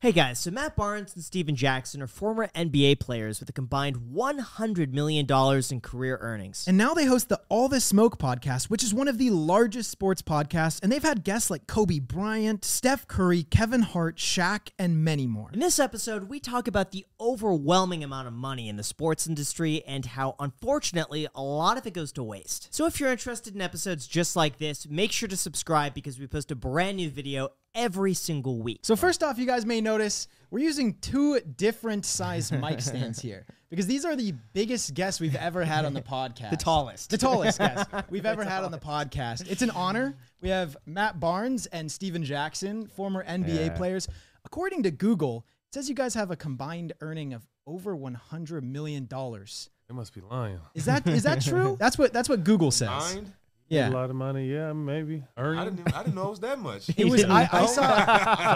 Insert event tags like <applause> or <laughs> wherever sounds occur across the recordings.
Hey guys, so Matt Barnes and Stephen Jackson are former NBA players with a combined $100 million in career earnings. And now they host the All This Smoke podcast, which is one of the largest sports podcasts. And they've had guests like Kobe Bryant, Steph Curry, Kevin Hart, Shaq, and many more. In this episode, we talk about the overwhelming amount of money in the sports industry and how, unfortunately, a lot of it goes to waste. So if you're interested in episodes just like this, make sure to subscribe because we post a brand new video every single week. So first off, you guys may notice we're using two different size mic <laughs> stands here because these are the biggest guests we've ever had on the <laughs> podcast. The tallest. The tallest guests <laughs> we've ever had on the podcast. It's an honor. We have Matt Barnes and Stephen Jackson, former NBA players. According to Google, it says you guys have a combined earning of over 100 million dollars. They must be lying. Is that is that true? That's what that's what Google says. Mind? A lot of money, yeah, maybe. I didn't. Even, I didn't know it was that much. <laughs> It was I, I <laughs> saw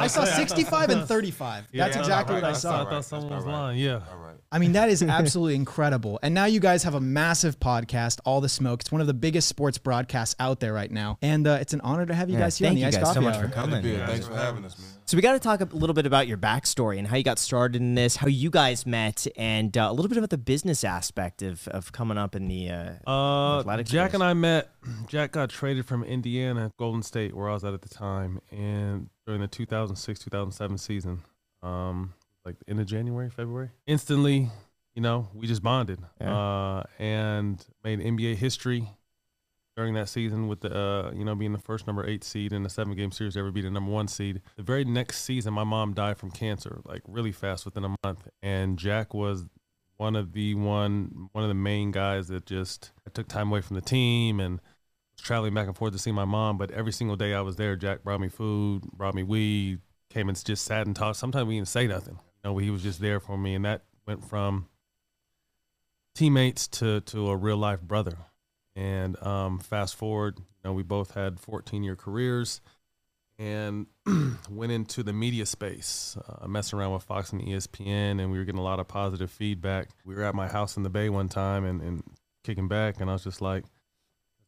I saw 65 and <laughs> 35. Yeah, That's that's exactly about what I saw. I That's thought right. someone was about right. lying. Yeah. All right. I mean, that is absolutely incredible. And now you guys have a massive podcast, All the Smoke. It's one of the biggest sports broadcasts out there right now. And uh, it's an honor to have you Yeah, guys here thank on the you Ice guys so much Hour. for coming. Good. Yeah, Thanks for having us, man. So we got to talk a little bit about your backstory and how you got started in this, how you guys met, and uh, a little bit about the business aspect of, of coming up in the uh, Uh, Athletic Jack space. and I met. Jack got traded from Indiana, Golden State, where I was at at the time, and during the 2006-2007 season, um, like the end of January, February, instantly, you know, we just bonded, Yeah. uh, and made NBA history during that season with the, uh, you know, being the first number eight seed in a seven game series to ever beat a number one seed. The very next season, my mom died from cancer, like really fast within a month, and Jack was one of the one one of the main guys that just I took time away from the team and traveling back and forth to see my mom. But every single day I was there, Jack brought me food, brought me weed, came and just sat and talked. Sometimes we didn't say nothing. You know, he was just there for me, and that went from teammates to to a real life brother. And um, fast forward, you know, we both had 14 year careers and <clears throat> went into the media space, uh, messing around with Fox and ESPN, and we were getting a lot of positive feedback. We were at my house in the Bay one time and, and kicking back, and I was just like,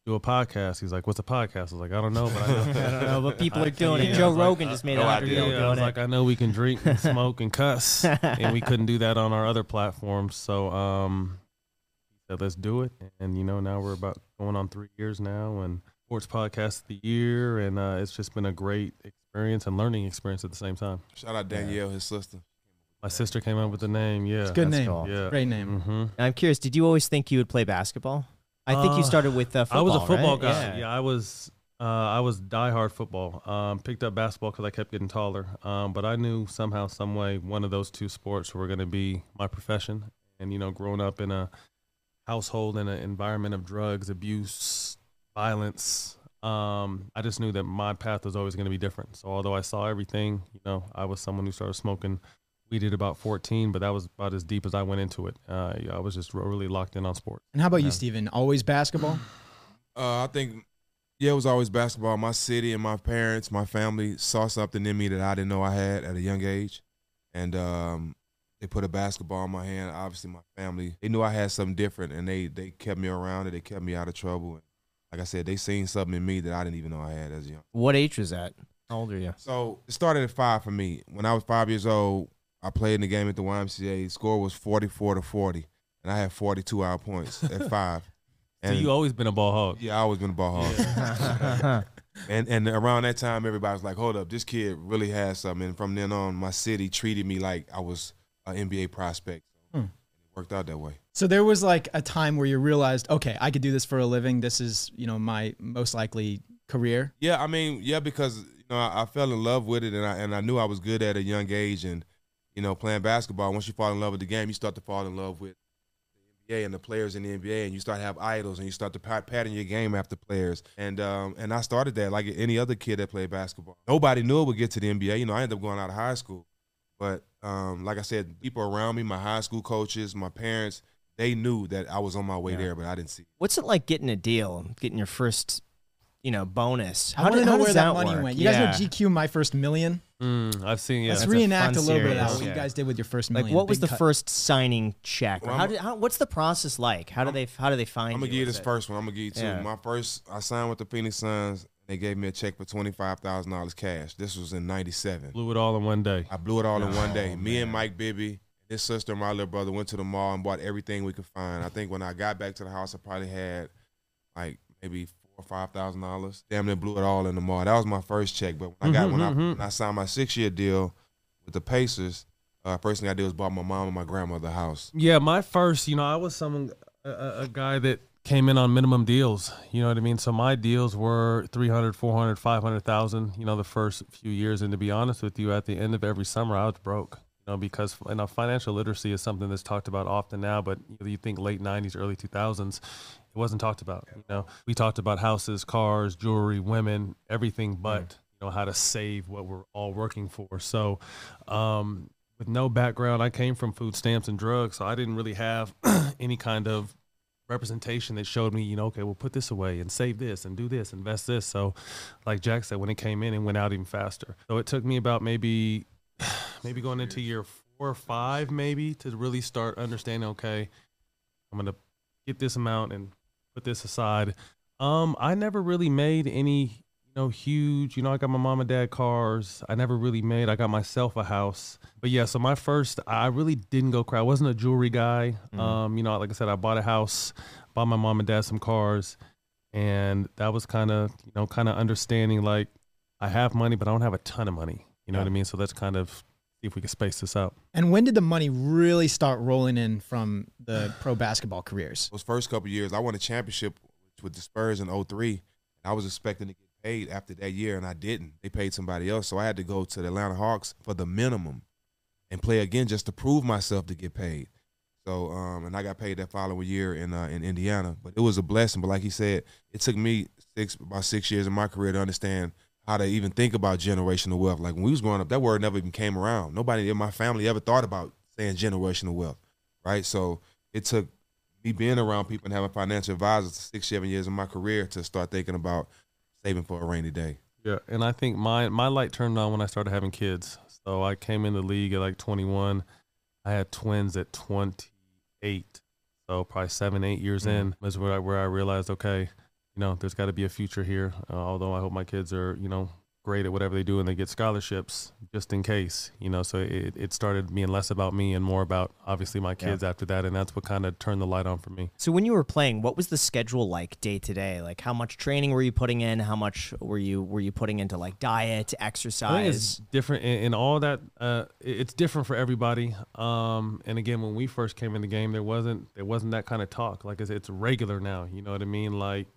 do a podcast. He's like, what's a podcast? I was like, I don't know, but I know. <laughs> I don't know, but people are doing it. I Joe was like, Rogan uh, just made no an idea. video Yeah, I was it. like, I know we can drink and smoke and cuss, and we couldn't do that on our other platforms. So, um, he said, let's do it. And you know, now we're about going on three years now, and sports podcast of the year, and uh, it's just been a great experience and learning experience at the same time. Shout out Danielle, his sister. My sister came up with the name. Yeah, It's a good That's name. cool. Yeah. Great name. hmm I'm curious, did you always think you would play basketball? I think you Uh, started with uh, football. I was a football right? guy. Yeah. I was. Uh, I was diehard football. Um, picked up basketball because I kept getting taller. Um, but I knew somehow, some way, one of those two sports were going to be my profession. And you know, growing up in a household in an environment of drugs, abuse, violence, um, I just knew that my path was always going to be different. So although I saw everything, you know, I was someone who started smoking weed did about 14, but that was about as deep as I went into it. Uh, I was just really locked in on sports. And how about Yeah. you, Stephen? Always basketball? Uh, I think, yeah, it was always basketball. My city and my parents, my family saw something in me that I didn't know I had at a young age, and um, they put a basketball in my hand. Obviously, my family they knew I had something different, and they they kept me around it. They kept me out of trouble. And like I said, they seen something in me that I didn't even know I had as a young. What age was that? How old are you? So it started at five for me. When I was five years old, I played in the game at the YMCA. Score was forty four to forty, and I had forty two hour points at <laughs> five. So you always been a ball hog. Yeah, I always been a ball hog. <laughs> <laughs> and and around that time, everybody was like, "Hold up, this kid really has something." And from then on, my city treated me like I was an NBA prospect. Hmm. It worked out that way. So there was like a time where you realized, okay, I could do this for a living. This is, you know, my most likely career. Yeah, I mean, yeah, because you know I, I fell in love with it, and I and I knew I was good at a young age, and you know, playing basketball. Once you fall in love with the game, you start to fall in love with the NBA and the players in the NBA, and you start to have idols, and you start to pat, pattern your game after players. And um, and I started that like any other kid that played basketball. Nobody knew it would get to the NBA. You know, I ended up going out of high school, but um, like I said, people around me, my high school coaches, my parents, they knew that I was on my way Yeah. there, but I didn't see. it. What's it like getting a deal, getting your first, you know, bonus? I want to did- know how where that, that money work? went. You Yeah. guys know GQ My First Million? Mm, I've seen. Yeah, Let's That's a reenact a, fun little bit of that, what Yeah. you guys did with your first million. Like, million. what was the cut. first signing check? Well, how did, how, what's the process like? How do they how do they find I'm gonna you? give you this it- first one. I'm gonna give you two. Yeah. My first, I signed with the Phoenix Suns They gave me a check for twenty five thousand dollars cash. This was in '97. Blew it all in one day. I blew it all in one day. Me and. Mike Bibby, his sister, and my little brother went to the mall and bought everything we could find. I think when I got back to the house, I probably had like maybe four or five thousand dollars. Damn near blew it all in the mall. That was my first check. But when I got Mhm, when I mhm. when I signed my six year deal with the Pacers, uh, first thing I did was bought my mom and my grandmother a house. Yeah, my first, you know, I was someone, a, a a guy that came in on minimum deals. You know what I mean? So my deals were 300, 400, 500,000, you know, the first few years. And to be honest with you, at the end of every summer, I was broke. You know, because you know, financial literacy is something that's talked about often now, but you, know, you think late 90s, early 2000s, it wasn't talked about. You know, we talked about houses, cars, jewelry, women, everything but, you know, how to save what we're all working for. So, um, with no background, I came from food stamps and drugs, so I didn't really have <clears throat> any kind of representation that showed me, you know, okay, we'll put this away and save this and do this, invest this. So, like Jack said, when it came in, it went out even faster. So it took me about maybe, <sighs> maybe going into year four or five, maybe to really start understanding. Okay, I'm gonna get this amount and put this aside. Um, I never really made any, you know, huge. You know, I got my mom and dad cars. I never really made. I got myself a house. But yeah, so my first, I really didn't go cry. I wasn't a jewelry guy. Um, you know, like I said, I bought a house, bought my mom and dad some cars, and that was kind of, you know, kind of understanding like I have money, but I don't have a ton of money. You know what I mean? So let's kind of see if we can space this out. And when did the money really start rolling in from the <sighs> pro basketball careers? Those first couple years, I won a championship with the Spurs in 03. And I was expecting to get paid after that year, and I didn't. They paid somebody else. So I had to go to the Atlanta Hawks for the minimum and play again just to prove myself to get paid. So, um, and I got paid that following year in uh, in Indiana. But it was a blessing. But like he said, it took me six about six years in my career to understand how to even think about generational wealth. Like when we was growing up, that word never even came around. Nobody in my family ever thought about saying generational wealth, right? So it took me being around people and having financial advisors six, seven years in my career to start thinking about saving for a rainy day. Yeah, and I think my my light turned on when I started having kids. So I came in the league at like 21. I had twins at 28. So probably seven, eight years mm. in is where I, where I realized, okay, you know, there's got to be a future here. Uh, although I hope my kids are, you know, great at whatever they do and they get scholarships just in case, you know. So it, it started being less about me and more about obviously my kids after that. And that's what kind of turned the light on for me. So when you were playing, what was the schedule like day to day? Like how much training were you putting in? How much were you were you putting into like diet, think it's exercise? different in, in all that. Uh, it's different for everybody. Um, and again, when we first came in the game, there wasn't there wasn't that kind of talk. Like it's, it's regular now. You know what I mean? Like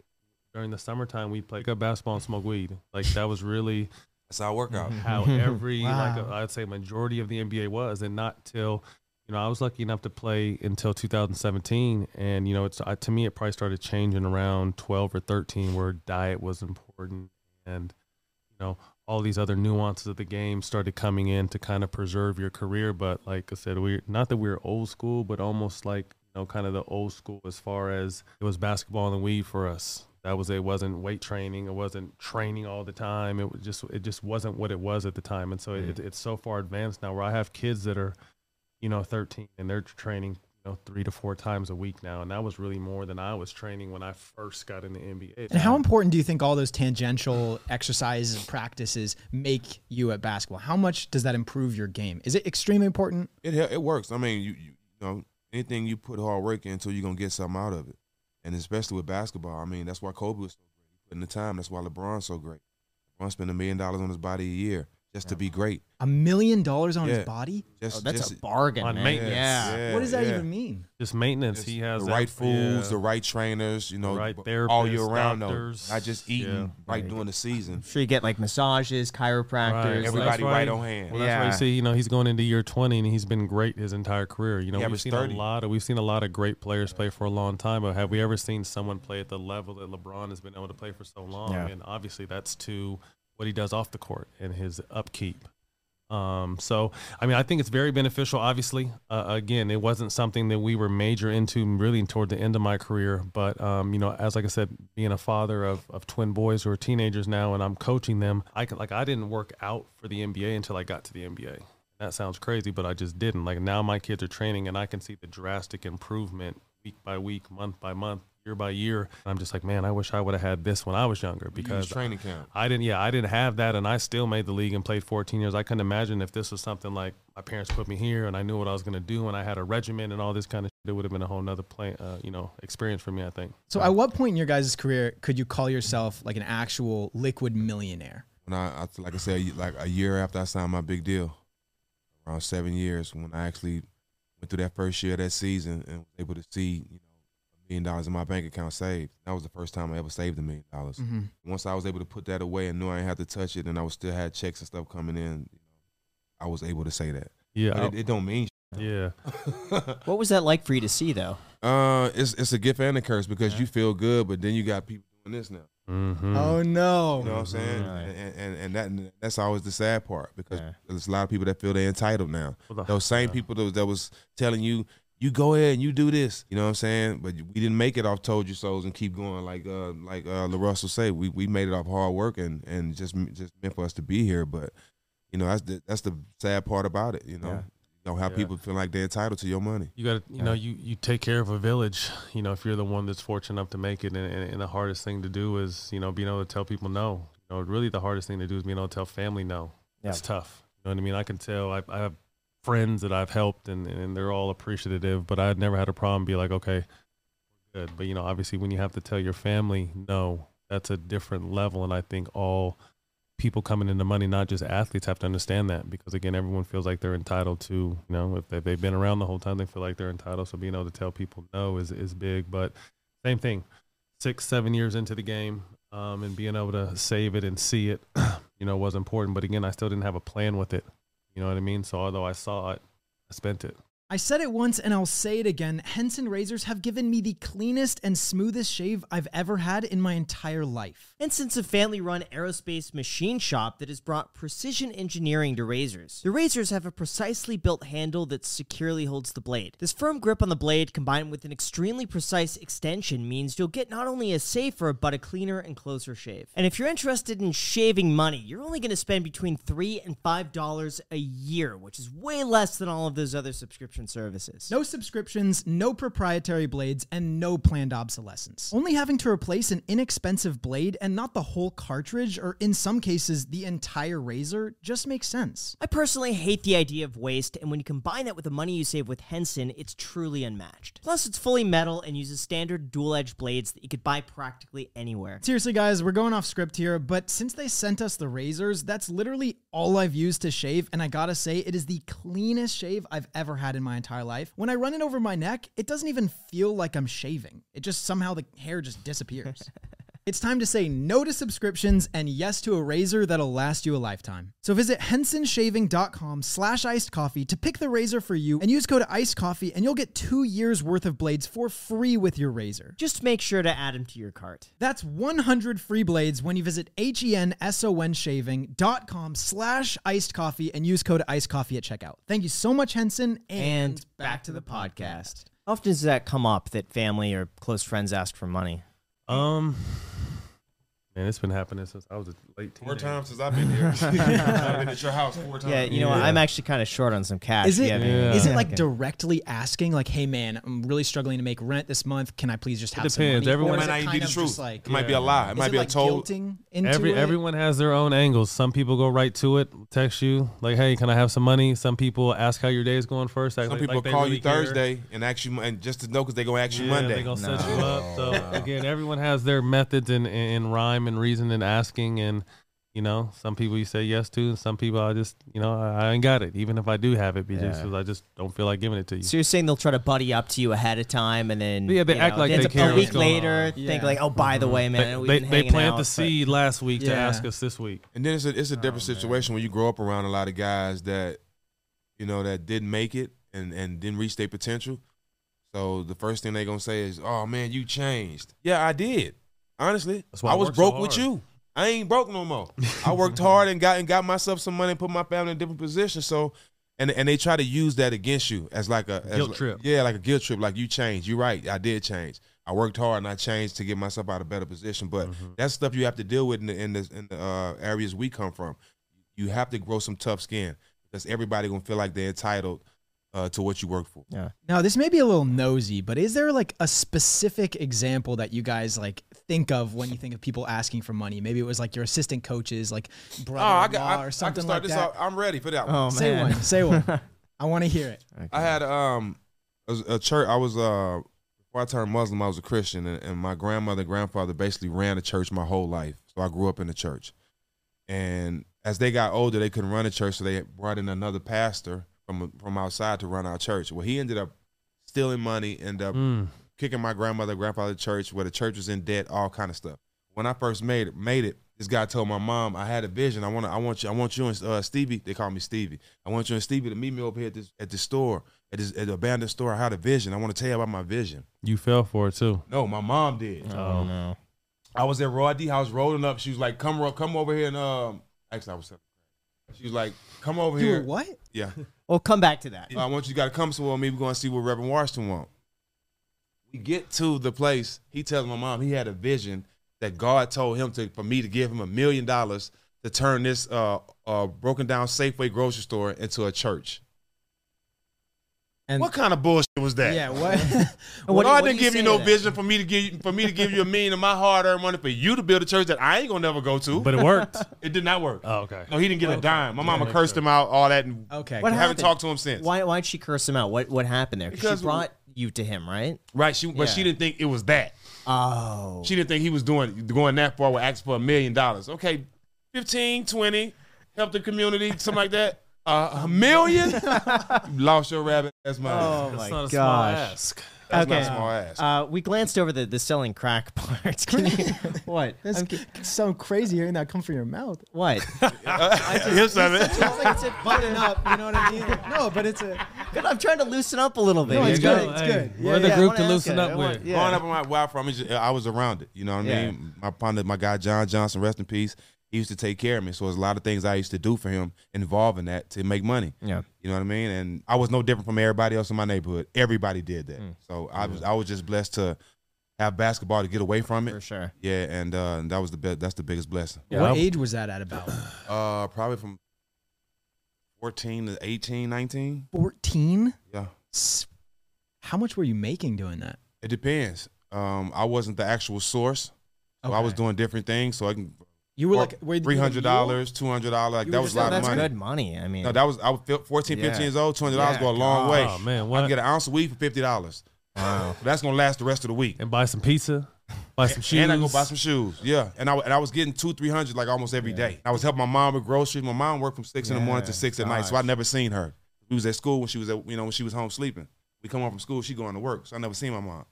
during the summertime, we played up basketball and smoke weed. Like that was really That's our workout. how <laughs> every like Wow. uh, I'd say majority of the NBA was, and not till you know I was lucky enough to play until 2017, and you know it's uh, to me it probably started changing around 12 or 13, where diet was important, and you know all these other nuances of the game started coming in to kind of preserve your career. But like I said, we not that we are old school, but almost like you know kind of the old school as far as it was basketball and weed for us. That was it. wasn't weight training. It wasn't training all the time. It was just it just wasn't what it was at the time. And so it, mm. it's so far advanced now where I have kids that are, you know, 13 and they're training you know three to four times a week now, and that was really more than I was training when I first got in the NBA. And how important do you think all those tangential exercises and practices make you at basketball? How much does that improve your game? Is it extremely important? It it works. I mean, you, you you know anything you put hard work into, you're gonna get something out of it. And especially with basketball, I mean, that's why Kobe was so great. In the time. That's why LeBron's so great. LeBron spent a million dollars on his body a year just to be great. A million dollars on his body? Just Oh, that's just, a bargain, on man. maintenance. Yeah. what does that yeah. even mean? just maintenance. Just he has the that- right foods, yeah. the right trainers, you know, right b- all year round doctors. though, not just eating Yeah. right, Right. during the season. I'm sure you get like massages, chiropractors. Right. Everybody why- right on hand. Well, that's why Yeah. you see, you know, he's going into year 20 and he's been great his entire career. You know, He we've seen 30. a lot of we've seen a lot of great players play for a long time, but have we ever seen someone play at the level that LeBron has been able to play for so long? Yeah. And obviously that's to what he does off the court and his upkeep. Um, so, I mean, I think it's very beneficial. Obviously, uh, again, it wasn't something that we were major into really toward the end of my career. But, um, you know, as like I said, being a father of, of twin boys who are teenagers now, and I'm coaching them, I can, like I didn't work out for the NBA until I got to the NBA. That sounds crazy, but I just didn't. Like now, my kids are training, and I can see the drastic improvement week by week, month by month, year by year. I'm just like, man, I wish I would have had this when I was younger because training camp. I didn't. Yeah, I didn't have that, and I still made the league and played 14 years. I couldn't imagine if this was something like my parents put me here, and I knew what I was going to do, and I had a regimen and all this kind of. shit. It would have been a whole nother play, uh, you know, experience for me. I think. So, at what point in your guys' career could you call yourself like an actual liquid millionaire? When I, I like I said, like a year after I signed my big deal, around seven years, when I actually went through that first year of that season and was able to see, you know, a million dollars in my bank account saved. That was the first time I ever saved a million dollars. Mm-hmm. Once I was able to put that away and knew I didn't have to touch it, and I was still had checks and stuff coming in, you know, I was able to say that. Yeah. But it, it don't mean. yeah. <laughs> What was that like for you to see, though? uh, it's it's a gift and a curse because you feel good, but then you got people doing this now. Mm-hmm. Oh no! You know what I'm saying? Right. And, and and that that's always the sad part because Yeah. there's a lot of people that feel they're entitled now. Well, the- Those same yeah. people that was, that was telling you, you go ahead and you do this. You know what I'm saying? But we didn't make it off told you so's and keep going like uh like uh LaRussell say. We we made it off hard work and and just just meant for us to be here. But you know that's the that's the sad part about it. You know, Yeah. you don't have Yeah. people feel like they're entitled to your money. You got to, you know, you, you take care of a village, you know, if you're the one that's fortunate enough to make it. And, and, and the hardest thing to do is, you know, being able to tell people no. You know, really the hardest thing to do is being able to tell family no. Yeah. It's tough. You know what I mean? I can tell I, I have friends that I've helped and, and they're all appreciative, but I'd never had a problem be like, okay, good. But, you know, obviously when you have to tell your family no, that's a different level. And I think all people coming into money, not just athletes, have to understand that because again, everyone feels like they're entitled to, you know, if they- they've been around the whole time, they feel like they're entitled. So being able to tell people no is is big. But same thing, six seven years into the game, um, and being able to save it and see it, <clears throat> you know, was important. But again, I still didn't have a plan with it. You know what I mean? So although I saw it, I spent it. I said it once and I'll say it again. Henson razors have given me the cleanest and smoothest shave I've ever had in my entire life. Since a family run aerospace machine shop that has brought precision engineering to razors, the razors have a precisely built handle that securely holds the blade. This firm grip on the blade combined with an extremely precise extension means you'll get not only a safer, but a cleaner and closer shave. And if you're interested in shaving money, you're only going to spend between 3 and $5 a year, which is way less than all of those other subscription services. No subscriptions, no proprietary blades, and no planned obsolescence. Only having to replace an inexpensive blade and not the whole cartridge, or in some cases, the entire razor, just makes sense. I personally hate the idea of waste, and when you combine that with the money you save with Henson, it's truly unmatched. Plus, it's fully metal and uses standard dual edged blades that you could buy practically anywhere. Seriously, guys, we're going off script here, but since they sent us the razors, that's literally all I've used to shave, and I gotta say, it is the cleanest shave I've ever had in my entire life. When I run it over my neck, it doesn't even feel like I'm shaving. It just somehow the hair just disappears. <laughs> It's time to say no to subscriptions and yes to a razor that'll last you a lifetime. So visit hensonshaving.com slash iced coffee to pick the razor for you and use code iced coffee and you'll get two years worth of blades for free with your razor. Just make sure to add them to your cart. That's 100 free blades when you visit hensonshaving.com slash iced coffee and use code iced coffee at checkout. Thank you so much, Henson. And, And back to the podcast. How often does that come up that family or close friends ask for money? Um, man, it's been happening since I was a late Four times since I've been here. <laughs> I've been at your house four times. Yeah, you know, what? Yeah. I'm actually kind of short on some cash. Is Do it, you Yeah. is it like directly asking, like, hey, man, I'm really struggling to make rent this month. Can I please just It have some depends. money? Everyone- Or It is might not even be the truth. like, it might be a lie. It is might it be like a told. guilting into Every it? everyone has their own angles. Some people go right to it, text you like, "Hey, can I have some money?" Some people ask how your day is going first. Like, Some like people they call really you care. Thursday and ask you, and just to know because they're gonna ask you Yeah, Monday. They're gonna set you up. So again, everyone has their methods in, in rhyme and reason and asking, and you know, some people you say yes to, and some people I just, you know, I, I ain't got it. Even if I do have it, because Yeah. I just don't feel like giving it to you. So you're saying they'll try to buddy up to you ahead of time, and then Yeah, they act know, like ends they up care A week later, on. think like, oh, by the mm-hmm. way, man, they we've they, been they plant out, the but- seed last week to ask us this week. And then it's a it's a oh, different Oh, man. situation when you grow up around a lot of guys that, you know, that didn't make it and and didn't reach their potential. So the first thing they're gonna say is, "Oh man, you changed." Yeah, I did. Honestly, I I was work so broke with you. I ain't broke no more. I worked hard and got and got myself some money and put my family in a different position. So, and and they try to use that against you as like a as Guilt like- trip. Yeah, like a guilt trip. Like you changed. You're right. I did change. I worked hard and I changed to get myself out of a better position. But Mm-hmm. that's stuff you have to deal with in the in the, in the uh, areas we come from. You have to grow some tough skin because everybody gonna feel like they're entitled uh, to what you work for. Yeah. Now, this may be a little nosy, but is there like a specific example that you guys like think of when you think of people asking for money? Maybe it was like your assistant coaches, like Oh, brother I got. I, or I something can start like this that. off. I'm ready for that one. Oh Say one. Say one. <laughs> I want to hear it. I had um a, a church. I was uh before I turned Muslim, I was a Christian, and, and my grandmother, and grandfather basically ran a church my whole life. So I grew up in the church, and as they got older, they couldn't run a church, so they brought in another pastor from from outside to run our church. Well, he ended up stealing money, ended up Mm. kicking my grandmother, grandfather church, where the church was in debt, all kind of stuff. When I first made it, made it, this guy told my mom, I had a vision. I want to, I want you, I want you and uh, Stevie. They call me Stevie. I want you and Stevie to meet me over here at this at the store, at this at the abandoned store. I had a vision. I want to tell you about my vision. You fell for it too. No, my mom did. Oh no. I was at Raw D House rolling up. She was like, "Come, come over here." And um, actually, I was. She was like, "Come over You here." what? Yeah, <laughs> We'll come back to that. I want you got to come somewhere with me. We're going to see what Reverend Washington want. We get to the place. He tells my mom he had a vision that God told him to for me to give him a million dollars to turn this uh, uh, broken down Safeway grocery store into a church. And what kind of bullshit was that? yeah, what? <laughs> <laughs> What do- God didn't give you say no that? vision for me to give you, for me to give you a million of my hard earned money for you to build a church that I ain't gonna never go to. But it worked. <laughs> it did not work. oh, okay. No, he didn't get a dime. My mama cursed sure. him out, all that, and okay. What I haven't talked to him since. Why why'd she curse him out? What what happened there? Because she brought you to him, right? Right? She, but she didn't think it was that. Oh. She didn't think he was doing going that far with asking for a million dollars. Okay, 15, 20, help the community, something like that. Uh, a million? you <laughs> lost your rabbit. That's my. Oh That's my not a small gosh. ask. that's okay. not small ass. Uh, we glanced over the, the selling crack <laughs> parts. Can you, <laughs> what? That's I'm- so crazy hearing that come from your mouth. what? Here's something. It's like it's a button up. You know what I mean? No, but it's a. Good, I'm trying to loosen up a little bit. No, it's There good. go. It's Hey, good. We're Yeah, the yeah, I group wanna to ask loosen it. up I with. want- yeah. Growing up in my where I'm from, it's just- I was around it. You know what I Yeah. mean? My partner, my guy John Johnson, rest in peace. He used to take care of me, so there's a lot of things I used to do for him involving that to make money. Yeah. You know what I mean? And I was no different from everybody else in my neighborhood. Everybody did that. Mm. So I was I was just blessed to have basketball to get away from it. For sure. Yeah, and uh, that was the best. That's the biggest blessing. Yeah, what age was that at about? Uh, probably from 14 to 18, 19. 14? Yeah, How much were you making doing that? it depends. Um, I wasn't the actual source. So I was doing different things. So I can You were like were you three like hundred dollars, two hundred dollars. Like that was a lot like, of That's money. good money. I mean, No, that was I was fil- 14, 15 Yeah. years old. Two hundred dollars Yeah, go a long God. way. Oh man, I can get an ounce of weed for fifty dollars. wow. That's gonna last the rest of the week. and buy some pizza, buy some shoes. And I go buy some shoes. Yeah, and I and I was getting two, three hundred like almost every day. I was helping my mom with groceries. My mom worked from six in the morning to Yeah, six at night, so I never seen her. We was at school when she was at you know when she was home sleeping. We come home from school, she going to work, so I never seen my mom.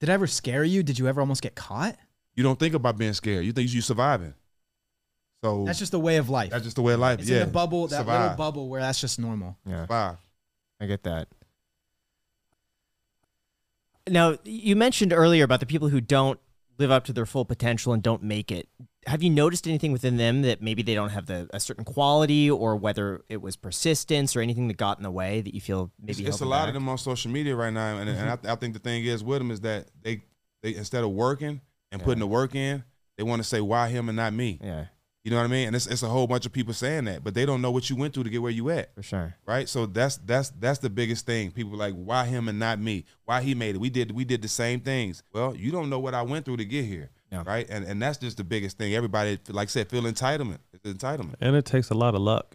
Did it ever scare you? Did you ever almost get caught? You don't think about being scared. You think you surviving. So That's just the way of life. that's just the way of life. it's yeah, in the bubble, that little Survive. bubble where that's just normal. Yeah. Survive. I get that. Now, you mentioned earlier about the people who don't live up to their full potential and don't make it. Have you noticed anything within them that maybe they don't have the a certain quality, or whether it was persistence or anything that got in the way that you feel maybe It's, it's a lot back? of them on social media right now, and, and I, mm-hmm. I think the thing is with them is that they they instead of working and putting the work in, they want to say why him and not me. Yeah, You know what I mean? And it's, it's a whole bunch of people saying that, but they don't know what you went through to get where you at, for sure. right? So that's that's that's the biggest thing. People like why him and not me? Why he made it? We did we did the same things. Well, you don't know what I went through to get here, Yeah. right? And and that's just the biggest thing. Everybody, like I said, feel entitlement. It's entitlement. and it takes a lot of luck.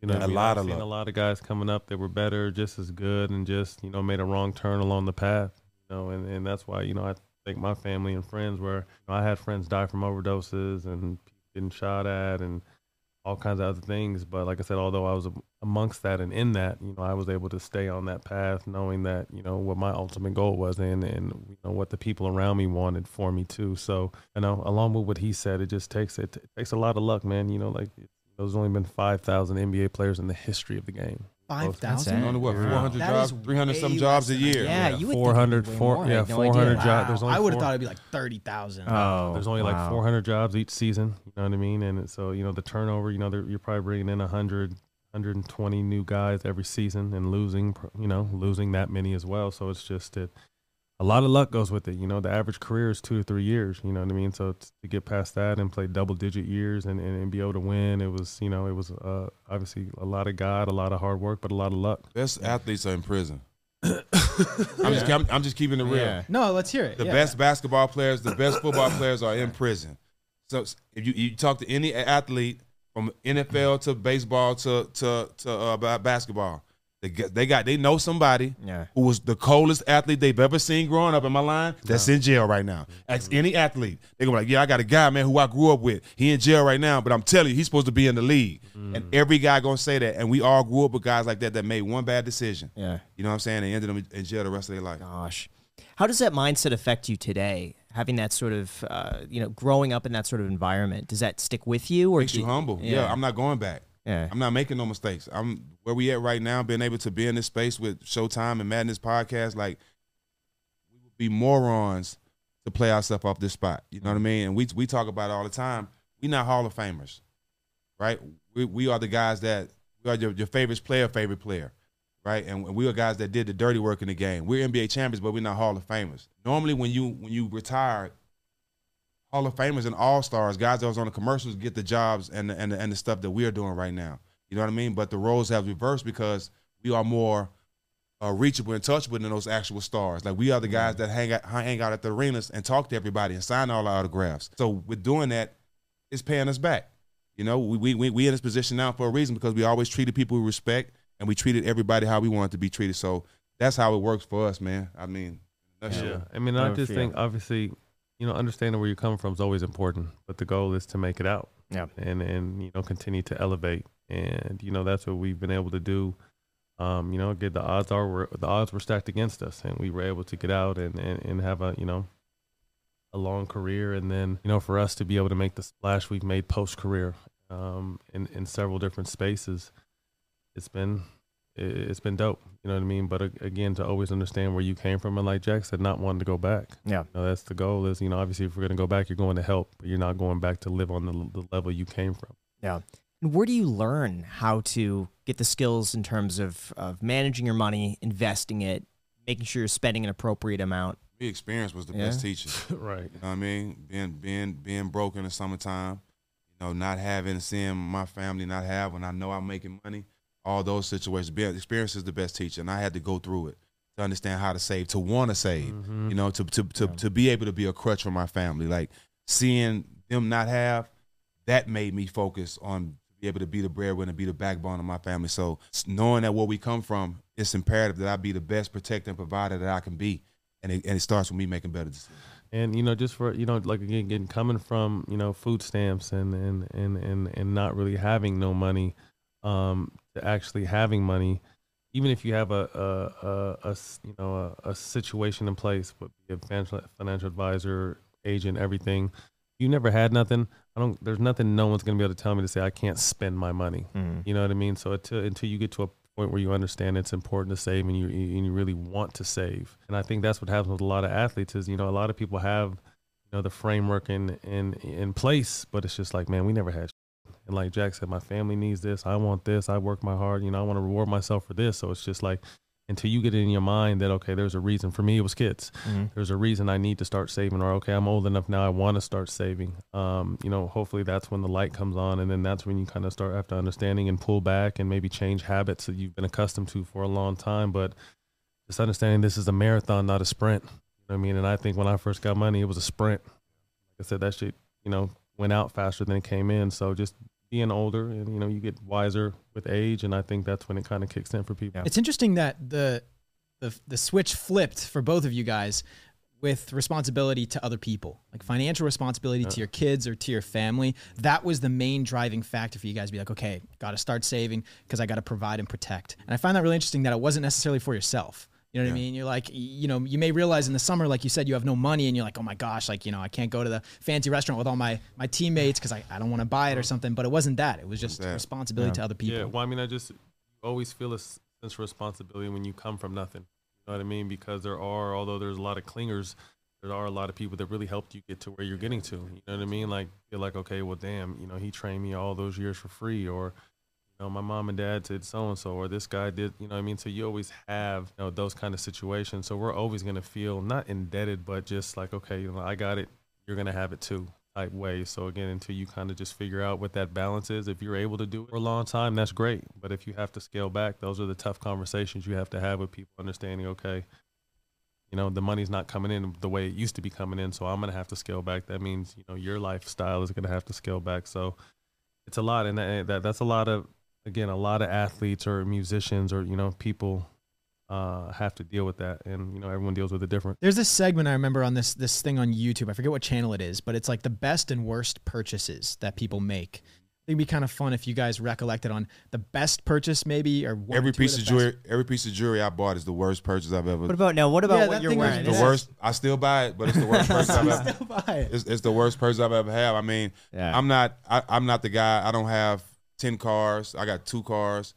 You know, A mean? lot I've of seen luck. A lot of guys coming up that were better, just as good, and just you know made a wrong turn along the path. You know, and, and that's why you know I think my family and friends were. You know, I had friends die from overdoses and getting shot at and all kinds of other things. But like I said, although I was amongst that and in that, you know, I was able to stay on that path, knowing that you know what my ultimate goal was and and you know what the people around me wanted for me too. So you know, along with what he said, it just takes it, it takes a lot of luck, man. You know, like there's only been five thousand NBA players in the history of the game. Five That's Only what four hundred That jobs, is three hundred some way jobs a less than year. Yeah, Yeah, you would think 400 it'd be way four- more. I yeah, had no 400 idea. jobs. There's only I would have four- thought it'd be like thirty thousand. Oh, There's only like wow. 400 jobs each season. You know what I mean? And so you know the turnover. You know they're- you're probably bringing in 100, 120 new guys every season and losing. You know losing that many as well. So it's just it. A lot of luck goes with it. You know, the average career is two to three years. You know what I mean? So to get past that and play double digit years and, and, and be able to win, it was you know it was uh, obviously a lot of God, a lot of hard work, but a lot of luck. Best athletes are in prison. <laughs> I'm, just, I'm, I'm, just keeping it real. Yeah. No, let's hear it. The yeah. best basketball players, the best football players are in prison. So if you, you talk to any athlete from NFL to baseball to to to uh, basketball, they got, they got they know somebody yeah. who was the coldest athlete they've ever seen growing up in my line. That's in jail right now. Ask any athlete, They're gonna be like, "Yeah, I got a guy, man, who I grew up with. He in jail right now, but I'm telling you, he's supposed to be in the league." Mm. And every guy gonna say that. And we all grew up with guys like that that made one bad decision. Yeah, you know what I'm saying? They ended up in jail the rest of their life. Gosh, how does that mindset affect you today? Having that sort of, uh, you know, growing up in that sort of environment, does that stick with you or makes you, you humble? Yeah. yeah, I'm not going back. Yeah. I'm not making no mistakes. I'm where we at right now, being able to be in this space with Showtime and Madness podcast, like we would be morons to play ourselves off this spot. You know what I mean? And we we talk about it all the time. We're not Hall of Famers, right? We we are the guys that we are your, your favorite player, favorite player, right? And we are guys that did the dirty work in the game. We're NBA champions, but we're not Hall of Famers. Normally, when you when you retire, Hall of Famers and All Stars, guys that was on the commercials, get the jobs and the, and the, and the stuff that we are doing right now. You know what I mean? But the roles have reversed because we are more uh, reachable and touchable than those actual stars. Like we are the guys that hang out, hang out at the arenas and talk to everybody and sign all our autographs. So with doing that, it's paying us back. You know, we we we in this position now for a reason because we always treated people with respect and we treated everybody how we wanted to be treated. So that's how it works for us, man. I mean, yeah. I mean, I just think obviously you know, understanding where you're coming from is always important, but the goal is to make it out. Yeah. And and you know, continue to elevate, and you know that's what we've been able to do. Um, you know, get the odds are were the odds were stacked against us, and we were able to get out and and, and have a you know a long career, and then you know for us to be able to make the splash we've made post career um, in in several different spaces, it's been it's been dope. You know what I mean? But again, to always understand where you came from, and like Jack said, not wanting to go back. Yeah, you know, that's the goal. Is you know, obviously, if we're going to go back, you're going to help, but you're not going back to live on the, the level you came from. Yeah. And where do you learn how to get the skills in terms of of managing your money, investing it, making sure you're spending an appropriate amount? The experience was the yeah. best teacher. <laughs> right. You know what I mean? Being being being broke in the summertime, you know, not having seeing my family not have when I know I'm making money all those situations. Experience is the best teacher, and I had to go through it to understand how to save, to want to save, mm-hmm. you know, to to to, yeah. to be able to be a crutch for my family. Like seeing them not have, that made me focus on be able to be the breadwinner, be the backbone of my family. So knowing that where we come from, it's imperative that I be the best protector and provider that I can be, and it, and it starts with me making better decisions. And you know, just for you know, like again, getting coming from you know food stamps and and and and and not really having no money, um, to actually having money, even if you have a a, a, a you know a, a, situation in place, but be a financial financial advisor, agent, everything. You never had nothing. I don't. There's nothing. No one's gonna be able to tell me to say I can't spend my money. Mm-hmm. You know what I mean? So until until you get to a point where you understand it's important to save and you and you really want to save, and I think that's what happens with a lot of athletes. Is you know a lot of people have you know the framework in in in place, but it's just like man, we never had and like Jack said, my family needs this. I want this. I work my hard. You know, I want to reward myself for this. So it's just like until you get it in your mind that okay, there's a reason. For me, it was kids. Mm-hmm. There's a reason I need to start saving, or okay, I'm old enough now. I want to start saving. Um, you know, hopefully that's when the light comes on, and then that's when you kind of start after understanding and pull back and maybe change habits that you've been accustomed to for a long time. But just understanding this is a marathon, not a sprint. You know what I mean? And I think when I first got money, it was a sprint. Like I said, that shit, you know, went out faster than it came in. So just being older and you know you get wiser with age and i think that's when it kind of kicks in for people. It's interesting that the, the the switch flipped for both of you guys with responsibility to other people like financial responsibility yeah. to your kids or to your family. That was the main driving factor for you guys to be like okay got to start saving because i got to provide and protect. And i find that really interesting that it wasn't necessarily for yourself you know what yeah. I mean? You're like, you know, you may realize in the summer, like you said, you have no money and you're like, oh my gosh, like, you know, I can't go to the fancy restaurant with all my, my teammates because I, I don't want to buy it or something. But it wasn't that. It was just responsibility yeah. to other people. Yeah. Well, I mean, I just always feel a sense of responsibility when you come from nothing. You know what I mean? Because there are, although there's a lot of clingers, there are a lot of people that really helped you get to where you're getting to. You know what I mean? Like, you're like, okay, well, damn, you know, he trained me all those years for free or, you know, my mom and dad did so and so, or this guy did, you know I mean? So you always have, you know, those kind of situations. So we're always going to feel not indebted, but just like, okay, you know, I got it, you're going to have it too type way. So again, until you kind of just figure out what that balance is, if you're able to do it for a long time, that's great. But if you have to scale back, those are the tough conversations you have to have with people, understanding, okay, you know, the money's not coming in the way it used to be coming in. So I'm going to have to scale back. That means, you know, your lifestyle is going to have to scale back. So it's a lot. And that that's a lot of, again, a lot of athletes or musicians or, you know, people uh, have to deal with that, and you know everyone deals with it different. There's this segment I remember on this this thing on YouTube. I forget what channel it is, but it's like the best and worst purchases that people make. It'd be kind of fun if you guys recollected on the best purchase, maybe, or every piece of jewelry. Every piece of jewelry I bought is the worst purchase I've ever. What about now? What about Yeah, what you're wearing? the Is- worst. I still buy it, but it's the worst <laughs> purchase I've ever. Still buy it. It's, it's the worst purchase I've ever had. I mean, Yeah. I'm not. I, I'm not the guy. I don't have ten cars. I got two cars.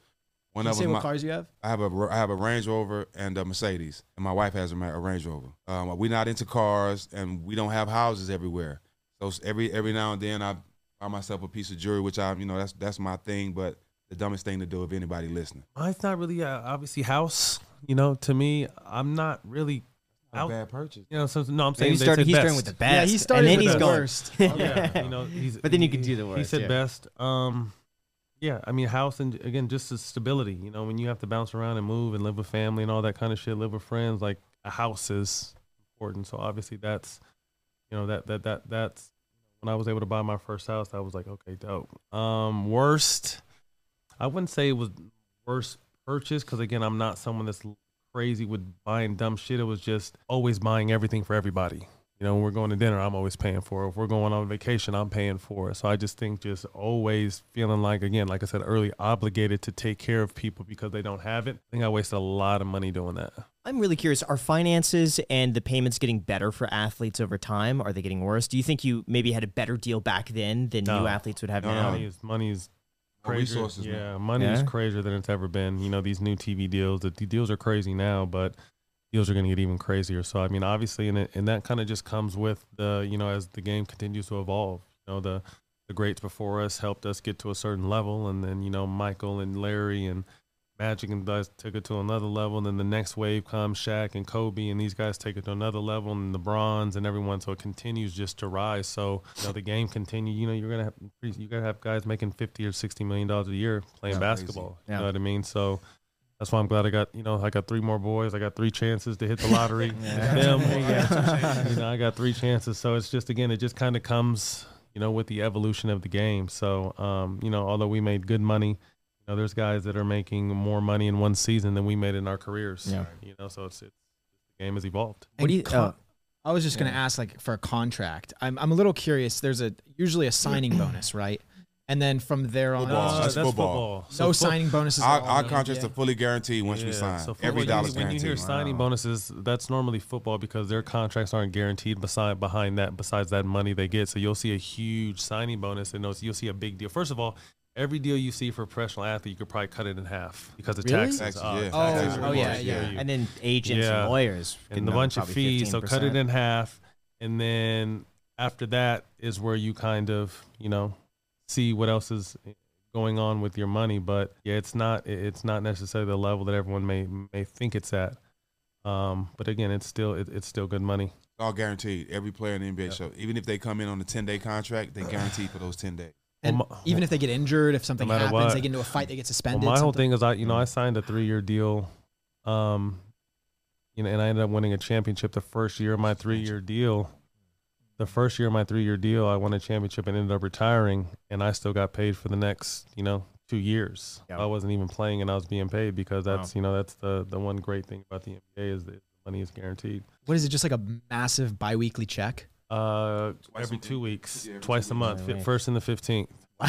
One Can you of say them. what cars you have? I have a I have a Range Rover and a Mercedes, and my wife has a, a Range Rover. Um, we're not into cars, and we don't have houses everywhere. So every every now and then I buy myself a piece of jewelry, which I you know that's that's my thing. But the dumbest thing to do if anybody listening. Mine's not really uh, obviously house. You know, to me, I'm not really Not a out. bad purchase. You know, so no, I'm So saying he they started. He's best. starting with the best. Yeah, he started and then with he's the going. worst. yeah, you know, <laughs> he's, But then you could he- do the worst. He said yeah. best. Um, yeah, I mean, house and again, just the stability. You know, when you have to bounce around and move and live with family and all that kind of shit, live with friends, like a house is important. So obviously, that's you know that that that that's when I was able to buy my first house. I was like, okay, dope. Um, worst, I wouldn't say it was worst purchase because again, I'm not someone that's crazy with buying dumb shit. It was just always buying everything for everybody. You know, when we're going to dinner, I'm always paying for it. If we're going on vacation, I'm paying for it. So I just think just always feeling like, again, like I said early, obligated to take care of people because they don't have it. I think I wasted a lot of money doing that. I'm really curious. Are finances and the payments getting better for athletes over time? Are they getting worse? Do you think you maybe had a better deal back then than No. new athletes would have No, now? Money is money is More crazier. resources now. yeah, money is crazier than it's ever been. You know, these new TV deals, the, the deals are crazy now, but deals are going to get even crazier. So I mean, obviously, and it, and that kind of just comes with the you know as the game continues to evolve. You know, the the greats before us helped us get to a certain level, and then you know Michael and Larry and Magic and guys took it to another level, and then the next wave comes Shaq and Kobe, and these guys take it to another level, and the Bronze and everyone. So it continues just to rise. So you know the game continue. You know you're gonna have you gotta have guys making fifty or sixty million dollars a year playing Yeah, basketball. Yeah. You know what I mean? So that's why I'm glad I got you know I got three more boys. I got three chances to hit the lottery. <laughs> Yeah. Them, There <laughs> <laughs> you know I got three chances. So it's just again it just kind of comes you know with the evolution of the game. So um you know although we made good money. You know, there's guys that are making more money in one season than we made in our careers. Yeah. You know, so it's, it's the game has evolved. What do you? And con- oh, I was just gonna ask, like, for a contract. I'm I'm a little curious. There's a usually a signing <clears throat> bonus, right? And then from there on, Football. it's That's just football. So no fo- signing bonuses. Our, at all our contracts NBA. are fully guaranteed once we sign. so Every dollar dollar's when you, when you hear guaranteed. signing bonuses, that's normally football because their contracts aren't guaranteed beside behind that besides that money they get. So you'll see a huge signing bonus and those- you'll see a big deal. First of all, every deal you see for a professional athlete, you could probably cut it in half because of Really? taxes. Taxes, uh, yeah. Oh, taxes oh, are yeah, more yeah. and then agents Yeah. and lawyers and can a bunch of probably fees. So cut it in half, and then after that is where you kind of you know see what else is going on with your money. But yeah, it's not it's not necessarily the level that everyone may may think it's at. Um, but again, it's still it, it's still good money. It's all guaranteed. Every player in the NBA Yeah. show, even if they come in on a ten day contract, they guaranteed for those ten days. And Well, my- even if they get injured, if something matter happens, what. they get into a fight, they get Well, suspended. my whole thing is I you know I signed a three year deal, um, you know, and I ended up winning a championship the first year of my three year deal. The first year of my three year deal, I won a championship and ended up retiring, and I still got paid for the next you know two years. Yeah. I wasn't even playing, and I was being paid because Wow. that's you know that's the the one great thing about the NBA is that the money is guaranteed. What is it? Just like a massive biweekly check? Uh, Twice every two week. weeks, Yeah, every twice two a weeks. month, Every fi- week. first and the fifteenth. <laughs>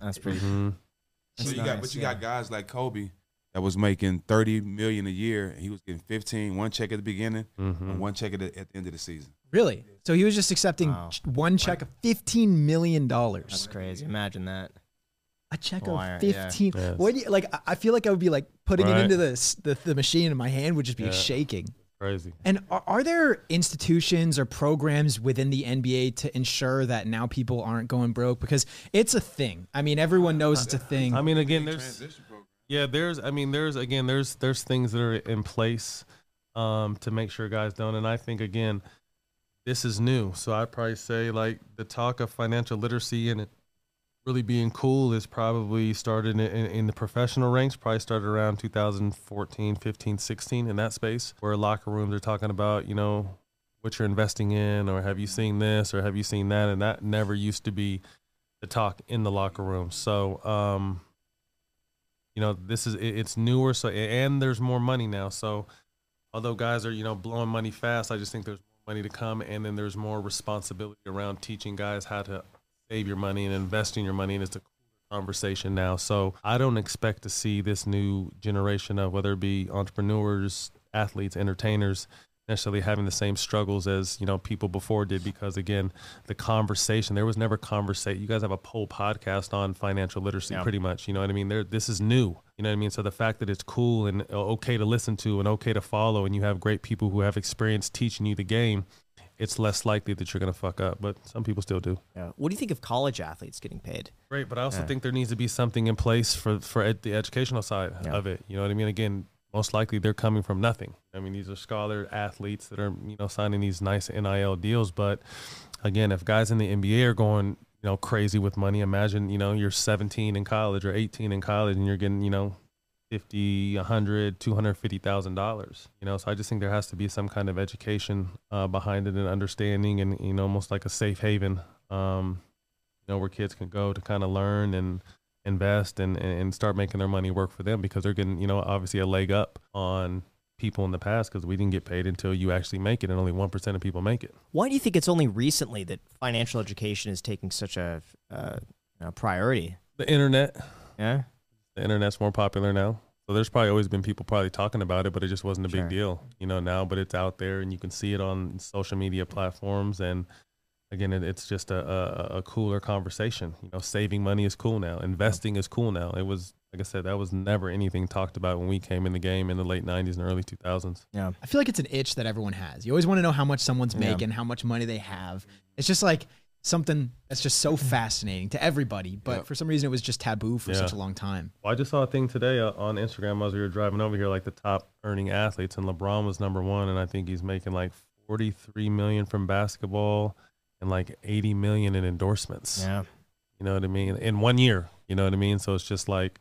That's pretty. Mm-hmm. So That's you got, but you yeah. got guys like Kobe that was making thirty million a year, and he was getting 15 one check at the beginning, Mm-hmm. and one check at the, at the end of the season. Really? So he was just accepting Wow. one check of fifteen million dollars That's crazy. Imagine that. A check Wire, of yeah. fifteen. Yes. What do you like? I- I feel like I would be like putting it into the, the the machine, and my hand would just be Yeah. shaking. crazy. And are, are there institutions or programs within the NBA to ensure that now people aren't going broke? Because it's a thing. I mean, everyone knows it's a thing. I mean, again, there's Transition program. Yeah, there's I mean, there's again, there's there's things that are in place um, to make sure guys don't. And I think again, this is new, so I'd probably say like the talk of financial literacy and it really being cool is probably started in, in, in the professional ranks. Probably started around 2014, 15, 16 in that space where locker rooms are talking about you know what you're investing in or have you seen this or have you seen that and that never used to be the talk in the locker room so um you know this is it, it's newer so and there's more money now so although guys are you know blowing money fast i just think there's more money to come and then there's more responsibility around teaching guys how to save your money and invest in your money and it's a conversation now. So i don't expect to see this new generation of whether it be entrepreneurs athletes entertainers necessarily having the same struggles as you know people before did because again the conversation there was never conversation you guys have a whole podcast on financial literacy Yeah. pretty much you know what i mean there this is new you know what i mean so the fact that it's cool and uh, okay to listen to and okay to follow and you have great people who have experience teaching you the game it's less likely that you're going to fuck up but some people still do Yeah. What do you think of college athletes getting paid? Great, but I also Yeah. think there needs to be something in place for for ed- the educational side Yeah. of it. You know what I mean? Again, most likely they're coming from nothing. I mean, these are scholar athletes that are you know signing these nice NIL deals. But again, if guys in the NBA are going you know crazy with money, imagine you know you're 17 in college or 18 in college and you're getting you know 50 100 250,000 dollars you know so i just think there has to be some kind of education uh, behind it and understanding and you know almost like a safe haven um, you know where kids can go to kind of learn and invest and, and start making their money work for them because they're getting you know obviously a leg up on people in the past because we didn't get paid until you actually make it and only 1% of people make it Why do you think it's only recently that financial education is taking such a, uh, a priority? the internet Yeah. the internet's more popular now so there's probably always been people probably talking about it but it just wasn't a Sure. big deal you know now but it's out there and you can see it on social media platforms and again it, it's just a, a, a cooler conversation you know saving money is cool now investing is cool now it was like i said that was never anything talked about when we came in the game in the late 90s and early 2000s Yeah. I feel like it's an itch that everyone has. You always want to know how much someone's Yeah. making, how much money they have. It's just like something that's just so fascinating to everybody, but Yeah. for some reason it was just taboo for Yeah. such a long time. Well, I just saw a thing today uh, on Instagram as we were driving over here, like the top earning athletes, and LeBron was number one, and I think he's making like forty-three million from basketball and like eighty million in endorsements. Yeah. You know what I mean? In one year, you know what I mean? So it's just like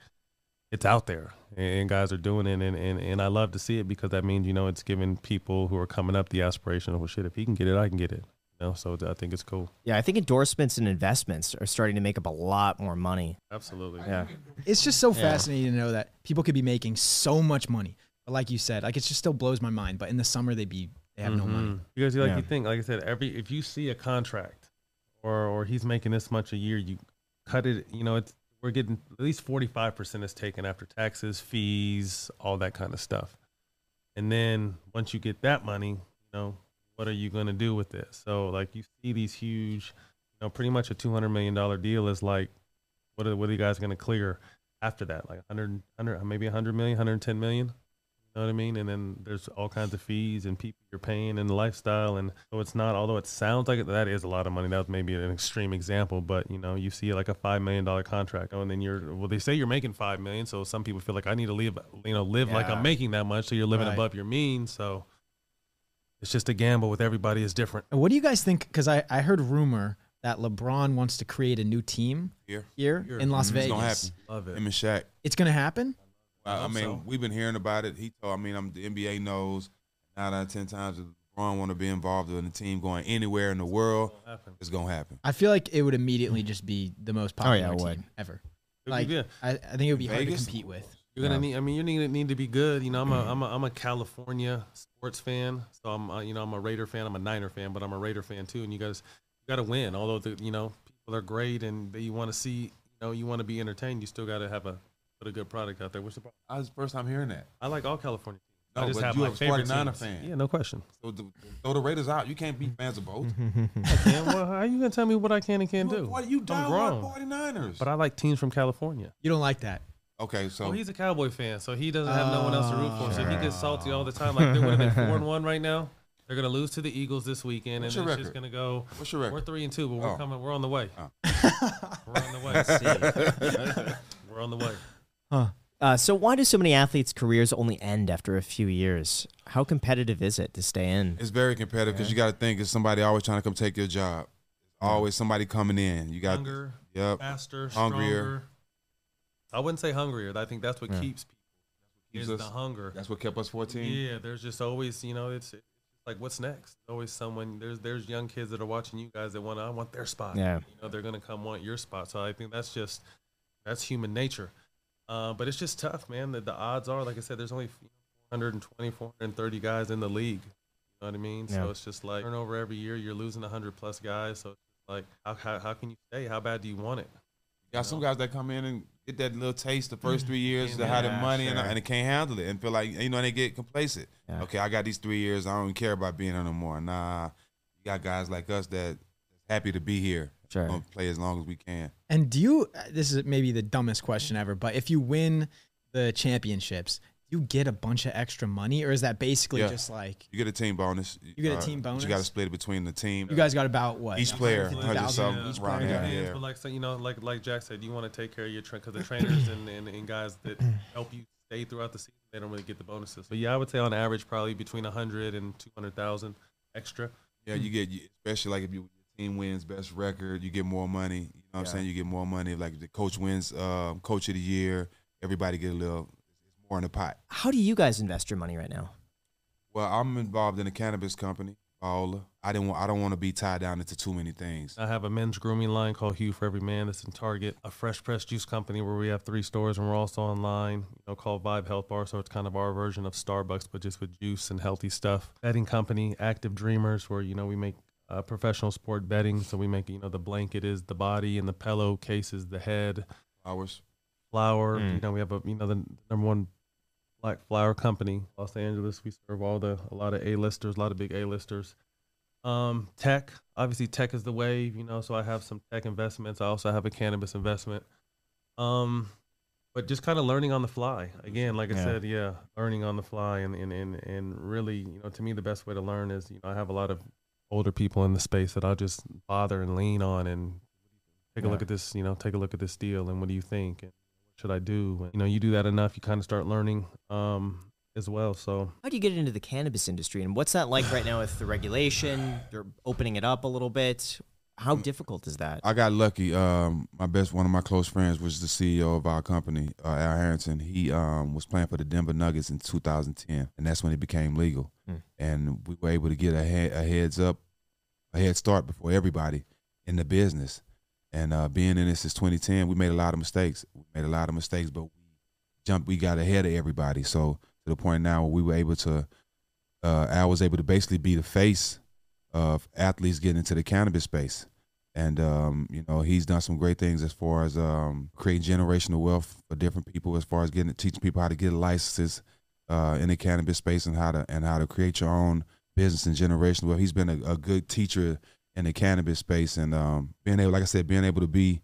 it's out there, and guys are doing it, and and, and I love to see it because that means you know it's giving people who are coming up the aspiration of well, shit, if he can get it, I can get it. You know, so I think it's cool. Yeah. I think endorsements and investments are starting to make up a lot more money. Absolutely. Yeah. It's just so Yeah. fascinating to know that people could be making so much money. But like you said, like it just still blows my mind. But in the summer they'd be they have no money. Mhm. Because like Yeah. you think, like I said, every if you see a contract or or he's making this much a year, you cut it. You know, it's we're getting at least forty five percent is taken after taxes, fees, all that kind of stuff. And then once you get that money, you know, what are you going to do with it? So like you see these huge, you know, pretty much a two hundred million dollar deal is like, what are what are you guys going to clear after that? Like 100, 100 maybe 100 million, 110 million. You know what I mean? And then there's all kinds of fees and people you're paying and the lifestyle. And so it's not, although it sounds like it, that is a lot of money. That was maybe an extreme example, but you know, you see like a $5 million contract oh, and then you're, well, they say you're making 5 million. So some people feel like I need to live, you know, live like I'm making that much. So you're living Right. above your means. So it's just a gamble with everybody is different. What do you guys think? Because I, I heard rumor that LeBron wants to create a new team Here. here Here. in Las Mhm. It's Vegas. gonna happen. Love it. Him and Shaq. It's gonna happen. I, I mean, so. we've been hearing about it. He told. I mean, I'm the NBA knows nine out of ten times if LeBron want to be involved in the team going anywhere in the world, Happen. it's gonna happen. I feel like it would immediately just be the most Oh, popular yeah, team ever. It'd be Like. I, I think it would be hard to compete with. You're gonna Yeah. need. I mean, you need need to be good. You know, I'm a I'm a I'm a California sports fan, so I'm uh, you know I'm a Raider fan. I'm a Niner fan, but I'm a Raider fan too. And you guys you got to win. Although the you know people are great and they, you want to see you know you want to be entertained, you still got to have a put a good product out there. What's the problem? I was the first time hearing that. I like all California teams. No, I just but have you my have a favorite 49er teams. fan. Yeah, no question. So the, throw the Raiders out. You can't be fans of both. <laughs> Man, well, how are you gonna tell me what I can and can't do? What you I'm down grown. 49ers? But I like teams from California. You don't like that. Okay, so Well, he's a Cowboy fan, so he doesn't have no one else to root for. So he gets oh, salty all the time. Like they would have been four and one right now. They're gonna lose to the Eagles this weekend, What's and your it's just gonna go. what's your record? We're three and two, but we're Oh. coming. We're on the way. Oh. we're on the way. <laughs> we're on the way. Uh, so why do so many athletes' careers only end after a few years? How competitive is it to stay in? It's very competitive because you got to think it's somebody always trying to come take your job. Always somebody coming in. You got Younger, yep. faster, Hungrier. stronger. I wouldn't say hungrier. I think that's what Yeah. keeps people. Is the hunger. That's what kept us 14. Yeah, there's just always, you know, it's, it's like what's next. Always someone. There's there's young kids that are watching you guys that want. I want their spot. Yeah. you know, they're gonna come want your spot. So I think that's just that's human nature. Uh, but it's just tough, man. The, the odds are, like I said, there's only 420, 430 guys in the league. You know what I mean? Yeah. So it's just like turnover every year. You're losing 100 plus guys. So it's like, how, how, how can you stay? How bad do you want it? You got some guys that come in and get that little taste the first three years to have the Yeah, money and, sure. and they can't handle it and feel like you know and they get complacent. Yeah. Okay, I got these three years. I don't even care about being here no more. Nah, you got guys like us that happy to be here. Sure. Gonna play as long as we can. And do you? uh, This is maybe the dumbest question ever, but if you win the championships, you get a bunch of extra money, or is that basically Yeah. just like You get a team bonus. You get a team but bonus? You got to split it between the team. you guys got about what Each player, 150,000 hundred something, each around player? Yeah, yeah. But like so, you know, like like Jack said, you want to take care of your train because the trainers and, and, and guys that help you stay throughout the season, they don't really get the bonuses. But yeah, I would say on average, probably between 100 and 200,000 extra. Yeah, you get, you- especially like if you, your team wins best record, you get more money. You know what I'm saying? You get more money. Like if the coach wins um, coach of the year, everybody get a little it's more in the pot. How do you guys invest your money right now? Well, I'm involved in a cannabis company, Paola. I didn't want, I don't want to be tied down into too many things. I have a men's grooming line called Hue for Every Man that's in Target, a fresh pressed juice company where we have three stores and we're also online, you know, called Vibe Health Bar. So it's kind of our version of Starbucks, but just with juice and healthy stuff. Betting company, Active Dreamers, where, you know, we make uh, professional sport bedding. So we make, you know, the blanket is the body and the pillow case is the head. Flowers. Flower, Mm. you know, we have a, you know, the number one black flower company, Los Angeles. We serve all the, a lot of A-listers, a lot of big A-listers. Um, tech, obviously tech is the wave, you know, so I have some tech investments. I also have a cannabis investment. Um, but just kind of learning on the fly. Again, like I Yeah. said, yeah, learning on the fly and, and, and, and really, you know, to me, the best way to learn is, you know, I have a lot of older people in the space that I just bother and lean on and take a look at this, you know, take a look at this deal and what do you think? And what should I do? And, you know, you do that enough, you kind of start learning, um, as well. So, How do you get into the cannabis industry, and what's that like right now with the regulation? You're opening it up a little bit. How difficult is that? I got lucky. Um, my best one of my close friends was the CEO of our company, uh, Al Harrington. He um, was playing for the Denver Nuggets in 2010, and that's when it became legal. Hmm. And we were able to get a, head, a heads up, a head start before everybody in the business. And uh, being in this since 2010, we made a lot of mistakes. We made a lot of mistakes, but we jumped. We got ahead of everybody. So to the point now where we were able to, uh, Al was able to basically be the face of athletes getting into the cannabis space and um, you know he's done some great things as far as um, creating generational wealth for different people, as far as getting teaching people how to get licenses uh, in the cannabis space and how to and how to create your own business and generational wealth. He's been a, a good teacher in the cannabis space, and um, being able, like I said, being able to be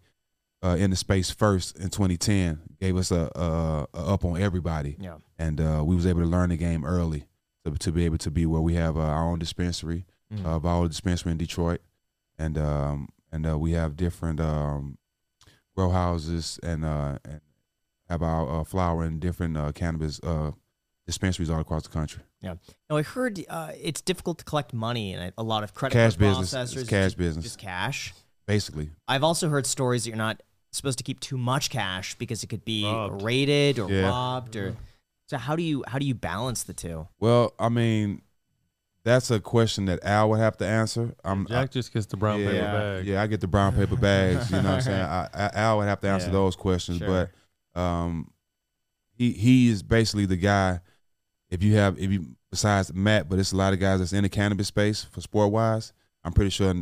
uh, in the space first in 2010 gave us a, a, a up on everybody, Yeah. and uh, we was able to learn the game early to, to be able to be where we have uh, our own dispensary Mhm. uh, Viola dispensary in Detroit, and um, and uh, we have different um, grow houses and uh, and have our uh, flower and different uh, cannabis uh, dispensaries all across the country. Yeah. Now I heard uh, it's difficult to collect money, and a lot of credit Cash card business. processors It's cash just, business. just cash. Basically, I've also heard stories that you're not supposed to keep too much cash because it could be Robbed. raided or Yeah. robbed or. So how do you how do you balance the two? well, I mean, that's a question that Al would have to answer. I'm Jack just gets the brown yeah, paper bag. Yeah, I get the brown paper bags. You know what I'm saying? <laughs> I, I, Al would have to answer Yeah. those questions, Sure. but um, he he is basically the guy. If you have if you besides Matt, but it's a lot of guys that's in the cannabis space for sport wise. I'm pretty sure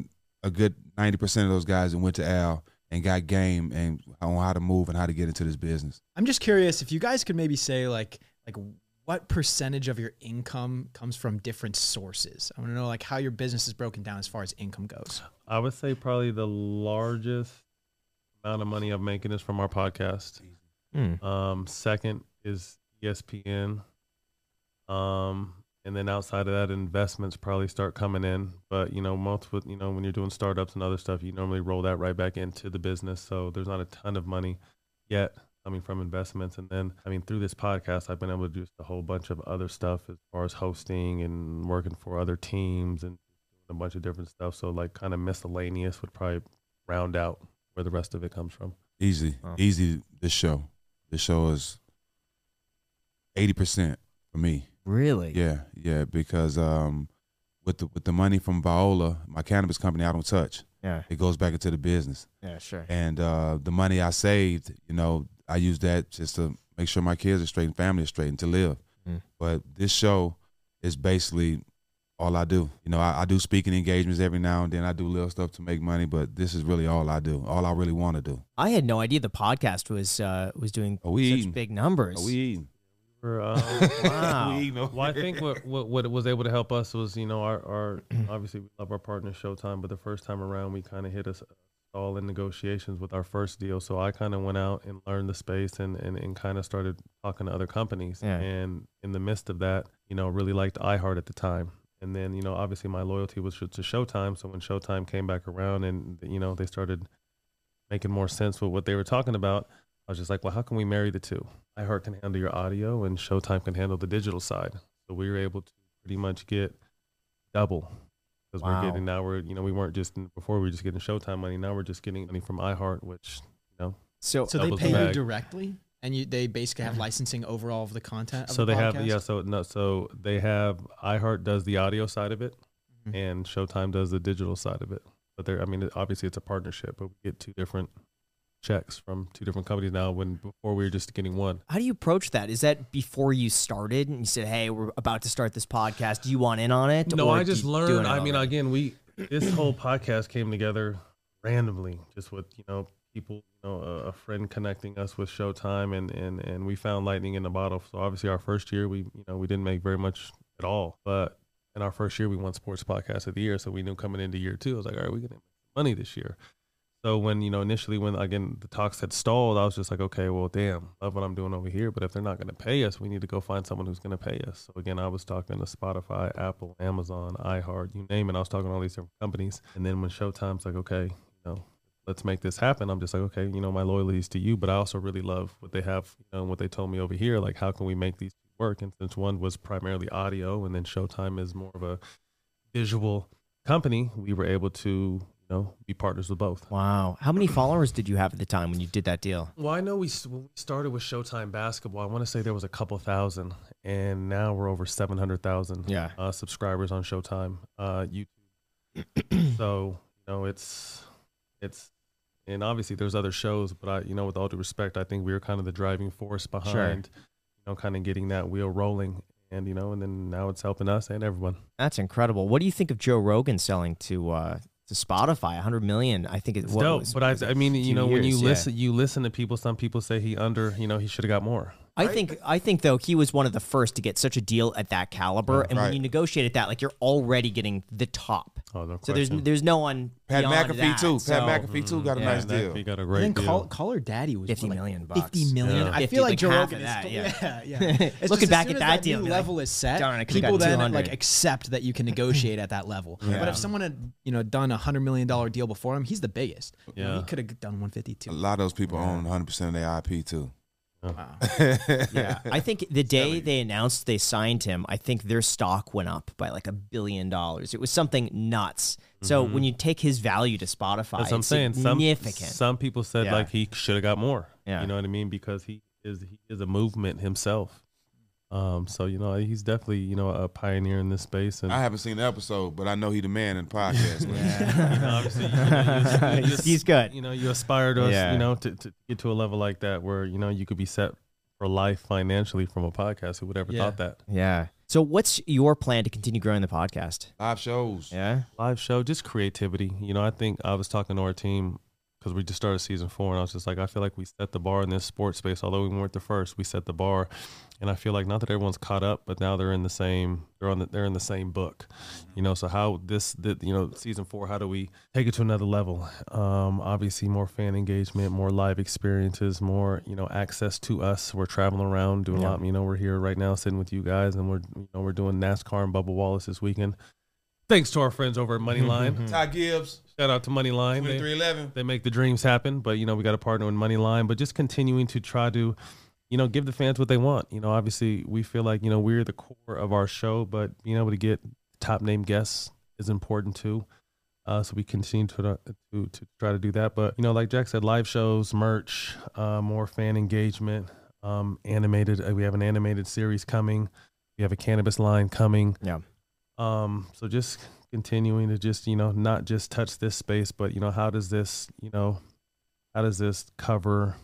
a good ninety percent of those guys that went to Al and got game and on how to move and how to get into this business. I'm just curious if you guys could maybe say like like what percentage of your income comes from different sources. I want to know like how your business is broken down as far as income goes. I would say probably the largest amount of money I'm making is from our podcast. Hmm. Um, second is ESPN. Um, and then outside of that, investments probably start coming in. But you know, most with you know when you're doing startups and other stuff, you normally roll that right back into the business. So there's not a ton of money yet coming from investments. And then I mean, through this podcast, I've been able to do a whole bunch of other stuff as far as hosting and working for other teams and a bunch of different stuff. So like kind of miscellaneous would probably round out where the rest of it comes from. Easy, Wow. easy. This show, this show is eighty percent for me. Yeah, yeah. Because um, with the with the money from Viola, my cannabis company, I don't touch. Yeah. It goes back into the business, Yeah. Sure. and uh, the money I saved, you know, I use that just to make sure my kids are straight and family is straight and to live. Mm. But this show is basically all I do. You know, I, I do speaking engagements every now and then. I do little stuff to make money, but this is really all I do. All I really want to do. I had no idea the podcast was uh, was doing such eating? big numbers. We eating? Um, Wow. we eating over Well, I think what, what what was able to help us was you know our our <clears throat> obviously we love our partner Showtime, but the first time around we kind of hit us all in negotiations with our first deal. So I kind of went out and learned the space and and, and kind of started talking to other companies. Yeah. And in the midst of that, you know, really liked iHeart at the time. And then you know obviously my loyalty was to to Showtime. So when Showtime came back around and you know they started making more sense with what they were talking about. I was just like, well, how can we marry the two? iHeart can handle your audio, and Showtime can handle the digital side. So we were able to pretty much get double because Wow. we're getting now we're you know we weren't just before we were just getting Showtime money. Now we're just getting money from iHeart, which you know. So, So they Doubles the pay you directly, and you they basically have licensing over all of the content. Of so the they have yeah. So no. So they have iHeart does the audio side of it, Mhm. and Showtime does the digital side of it. But they're I mean obviously it's a partnership, but we get two different checks from two different companies now. When before we were just getting one. how do you approach that? Is that before you started and you said, "Hey, we're about to start this podcast. Do you want in on it?" No, I just learned. I mean, again, we this whole podcast came together randomly, just with you know people, you know, a, a friend connecting us with Showtime, and and and we found lightning in the bottle. So obviously, our first year, we you know we didn't make very much at all, but in our first year, we won Sports Podcast of the Year. So we knew coming into year two, I was like, all right, we're gonna make money this year. So when you know initially when again the talks had stalled, I was just like, okay, well, damn, love what I'm doing over here, but if they're not going to pay us, we need to go find someone who's going to pay us. So again, I was talking to Spotify, Apple, Amazon, iHeart, you name it. I was talking to all these different companies, and then when Showtime's like, okay, you know, let's make this happen. I'm just like, okay, you know, my loyalty is to you, but I also really love what they have, you know, and what they told me over here. Like, how can we make these work? And since one was primarily audio, and then Showtime is more of a visual company, we were able to, you know, be partners with both. Wow. How many followers did you have at the time when you did that deal? Well, I know we when we started with Showtime basketball. I want to say there was a couple thousand, and now we're over seven hundred thousand Yeah. uh, subscribers on Showtime uh, <clears throat> YouTube. so you know, it's it's and obviously there's other shows, but I you know, with all due respect, I think we were kind of the driving force behind, you know, kind of getting that wheel rolling, and you know, and then now it's helping us and everyone. That's incredible. What do you think of Joe Rogan selling to uh, to Spotify? 100 million. I think it It's dope, was- but I I mean, you know, when you? Yeah. listen, you listen to people. Some people say he under, you know, he should have got more. I think I think though he was one of the first to get such a deal at that caliber, and when you negotiate at that, like you're already getting the top. Oh, no So there's there's no one. Pat beyond McAfee that, too. so- Pat McAfee too got a mm-hmm. Yeah, nice deal. He got a And great then deal. Call, Caller Daddy was 50 what, like million bucks. 50 million. Yeah. I 50, feel like, like Joe half Rogan of is that, still- yeah. yeah, yeah. <laughs> It's just Looking as back soon at as that deal, new be like, level is set. "Darn, I could've people then 200." like accept that you can <laughs> negotiate at that level. Yeah. But if someone had you know done a hundred million dollar deal before him, he's the biggest. Yeah. he could have done one fifty two. A lot of those people own 100 percent of their IP too. Wow. <laughs> Yeah, I think the day they announced they signed him, I think their stock went up by like a billion dollars. It was something nuts. So mm-hmm. when you take his value to Spotify, That's what I'm it's saying. Some significant. some people said Yeah. like he should have got more. Yeah. You know what I mean? Because he is he is a movement himself. Um, so you know he's definitely you know a pioneer in this space, and I haven't seen the episode, but I know he the man in the podcast. man. <laughs> you know, obviously you, know, you- you- <laughs> you- He's good. You know, you aspire to Yeah. you know to, to get to a level like that where you know you could be set for life financially from a podcast. Who would ever Yeah. thought that? yeah. So what's your plan to continue growing the podcast? Live shows. Yeah. live show, just creativity. You know, I think I was talking to our team because we just started season four, and I was just like, I feel like we set the bar in this sports space. Although we weren't the first, we set the bar, and I feel like not that everyone's caught up, but now they're in the same they're on the, they're in the same book, you know. So how this the, you know season four, how do we take it to another level? Um, obviously, more fan engagement, more live experiences, more you know access to us. We're traveling around doing a lot. You know, we're here right now sitting with you guys, and we're you know we're doing NASCAR and Bubba Wallace this weekend. Thanks to our friends over at Moneyline. <laughs> Ty Gibbs, Shout out to Moneyline. They- 2311. they make the dreams happen. But you know, we got to partner with Moneyline. But just continuing to try to, you know, give the fans what they want. You know, obviously we feel like you know we're the core of our show, but being able to get top name guests is important too. Uh, so we continue to, to to try to do that. But you know, like Jack said, live shows, merch, uh, more fan engagement, um, animated. Uh, we have an animated series coming. We have a cannabis line coming. Yeah. Um, so just continuing to just, you know, not just touch this space, but you know, how does this, you know, how does this cover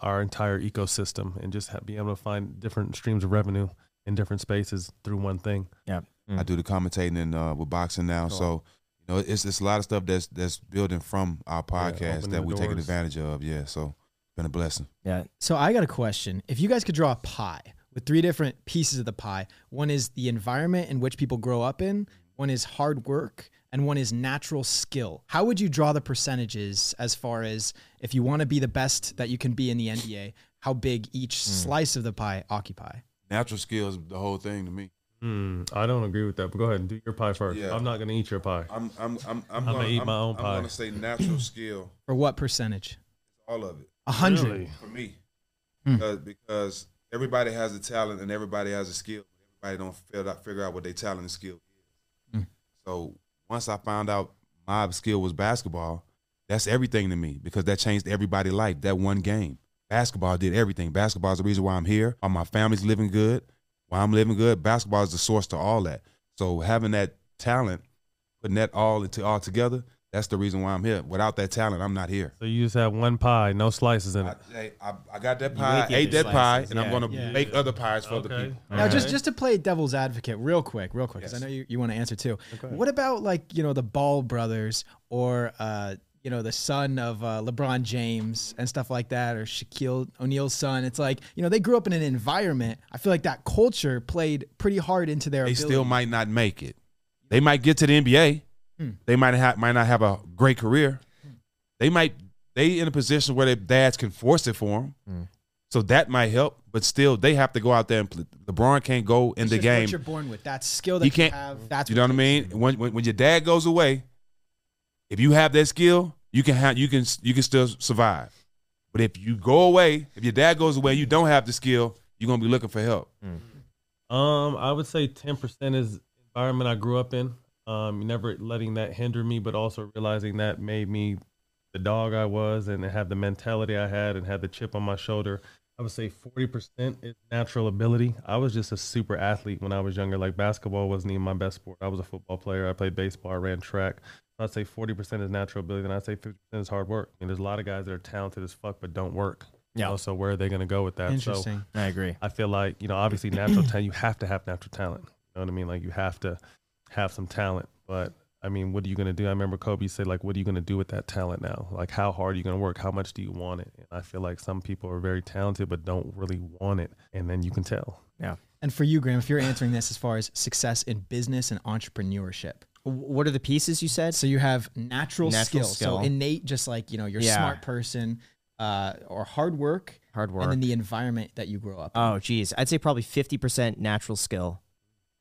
our entire ecosystem and just ha- be able to find different streams of revenue in different spaces through one thing. Yeah. I do the commentating in, uh, with boxing now, Cool. so you know it's it's a lot of stuff that's that's building from our podcast opening that we're taking advantage of. Yeah, so been a blessing. Yeah. So I got a question. If you guys could draw a pie with three different pieces of the pie, one is the environment in which people grow up in, one is hard work, and one is natural skill. How would you draw the percentages as far as if you want to be the best that you can be in the NBA, how big each slice of the pie occupy? Natural skill is the whole thing to me. Hmm, I don't agree with that, but go ahead and do your pie first. Yeah. I'm not gonna eat your pie. I'm I'm I'm I'm, gonna eat my own I'm pie. gonna say natural skill, For what percentage? all of it A hundred. Really? for me, because, because everybody has a talent and everybody has a skill. Everybody don't figure out figure out what their talent and skill is. Hmm. So once I found out my skill was basketball, that's everything to me because that changed everybody's life. That one game, basketball did everything. Basketball is the reason why I'm here. Why my family's living good. Why I'm living good. Basketball is the source to all that. So having that talent, putting that all into all together, that's the reason why I'm here. Without that talent, I'm not here. So you just have one pie, no slices in it. hey, I, I got that pie, ate the ate other that pie, slices, and I'm yeah. gonna Yeah. make other pies for other Okay. people. Now, All just right. just to play devil's advocate, real quick, real quick, because I know you, you want to answer too. Okay. What about like you know the Ball brothers or uh, you know the son of uh, LeBron James and stuff like that, or Shaquille O'Neal's son? It's like you know they grew up in an environment. I feel like that culture played pretty hard into their. They ability. still might not make it. They might get to the NBA. Hmm. They might have might not have a great career. They might they in a position where their dads can force it for them. Hmm. So that might help, but still they have to go out there and play. LeBron can't go in It's the just game. What you're born with that skill that He you can't- have. That's You know what I mean? When, when when your dad goes away, if you have that skill, you can have you can you can still survive. But if you go away, if your dad goes away, you don't have the skill, you're gonna be looking for help. Um, I would say ten percent is environment I grew up in. Um, never letting that hinder me, but also realizing that made me the dog I was and have the mentality I had and had the chip on my shoulder. I would say forty percent is natural ability. I was just a super athlete when I was younger. Like basketball wasn't even my best sport. I was a football player. I played baseball. I ran track. So I'd say forty percent is natural ability, and I'd say fifty percent is hard work. I mean, there's a lot of guys that are talented as fuck but don't work. You Yeah. know, so where are they going to go with that? So Interesting. I agree. I feel like, you know, obviously natural talent, you have to have natural talent. You know what I mean? Like you have to have some talent. But I mean, what are you going to do? I remember Kobe said, like, what are you going to do with that talent now? Like, how hard are you going to work? How much do you want it? And I feel like some people are very talented, but don't really want it. And then you can tell. Yeah. And for you, Graham, if you're answering this as far as success in business and entrepreneurship, What are the pieces you said? So you have natural, Natural skill. skill. So innate, just like you know, you're a Yeah. smart person, uh, or hard work, Hard work. and then the environment that you grow up. in. Oh, geez. I'd say probably 50% natural skill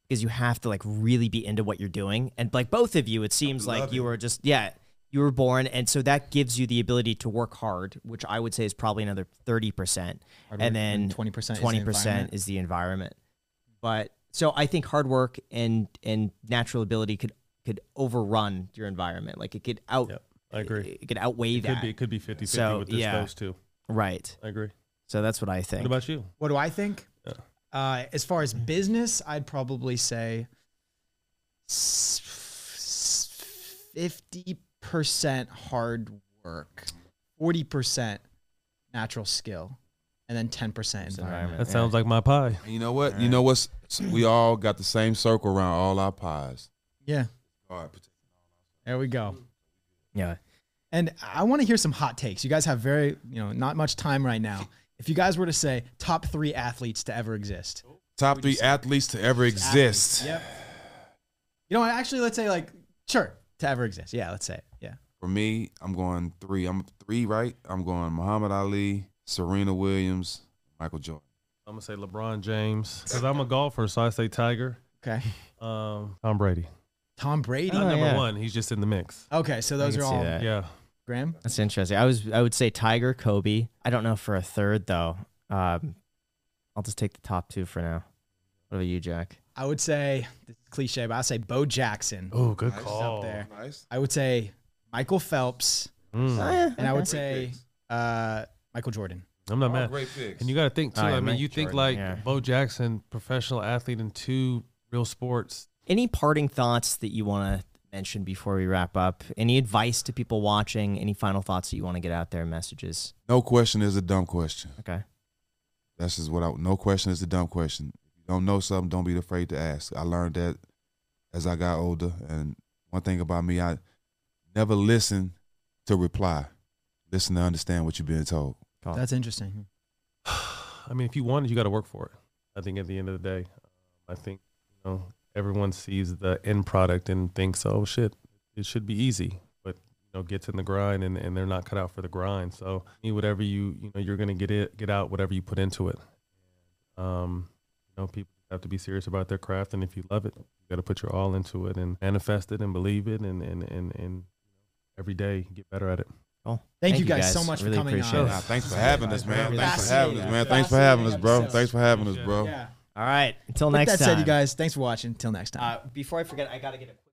because you have to like really be into what you're doing. And like both of you, it seems like you it. were just, yeah, you were born. And so that gives you the ability to work hard, which I would say is probably another 30%. Hard and then twenty percent. 20% is the environment. But so I think hard work and, and natural ability could, could overrun your environment. Like it could out, Yep. I agree. it could outweigh It that. could be, it could be 50 50 So, with this, yeah. those two. Right. I agree. So that's what I think. What about you? What do I think? Yeah. Uh, as far as business, I'd probably say fifty percent hard work, forty percent natural skill, and then ten percent environment. That sounds like my pie. And you know what? You know what's we all got the same circle around all our pies. Yeah, All right, there we go. yeah. And I want to hear some hot takes. You guys have very, you know, not much time right now. If you guys were to say top three athletes to ever exist, Top three athletes to ever exist. Yep. You know what? Actually, let's say like sure to ever exist. Yeah, let's say it. Yeah. For me, I'm going three. I'm three, right? I'm going Muhammad Ali, Serena Williams, Michael Jordan. I'm gonna say LeBron James because I'm a golfer, so I say Tiger. Okay. Um, Tom Brady. Tom Brady. Not Oh, number yeah. one. He's just in the mix. Okay, so those can are see all that. Yeah. Graham. That's interesting. I was I would say Tiger, Kobe. I don't know for a third though. Um, I'll just take the top two for now. What about you, Jack? I would say this is cliche, but I'll say Bo Jackson. Oh, good Nice. call. up there. Nice. I would say Michael Phelps, Mm. Oh, yeah, and I would say uh, Michael Jordan. I'm not All mad. great picks. And you got to think too. Oh, yeah, I mean, Mike you think like yeah. Bo Jackson, professional athlete in two real sports. Any parting thoughts that you want to mention before we wrap up? Any advice to people watching? Any final thoughts that you want to get out there? Messages? No question is a dumb question. Okay. That's just what I. No question is a dumb question. If you don't know something, don't be afraid to ask. I learned that as I got older. And one thing about me, I never listen to reply. Listen to understand what you're being told. That's interesting. <sighs> I mean, if you want it, you got to work for it. I think at the end of the day, I think you know everyone sees the end product and thinks, "Oh shit, it should be easy," but you know gets in the grind and, and they're not cut out for the grind. So you- whatever you you know you're gonna get it get out whatever you put into it. Um, you know, people have to be serious about their craft, and if you love it, you got to put your all into it and manifest it and believe it, and and and and every day get better at it. Cool. Thank, you guys, so much Really for coming appreciate on. it. Thanks for having us, man. Thanks for having us, man. Thanks for having us, bro. Thanks for having us, bro. Yeah. All right. Until With next that time. said, you guys, thanks for watching. Until next time. Uh, before I forget, I got to get a quick.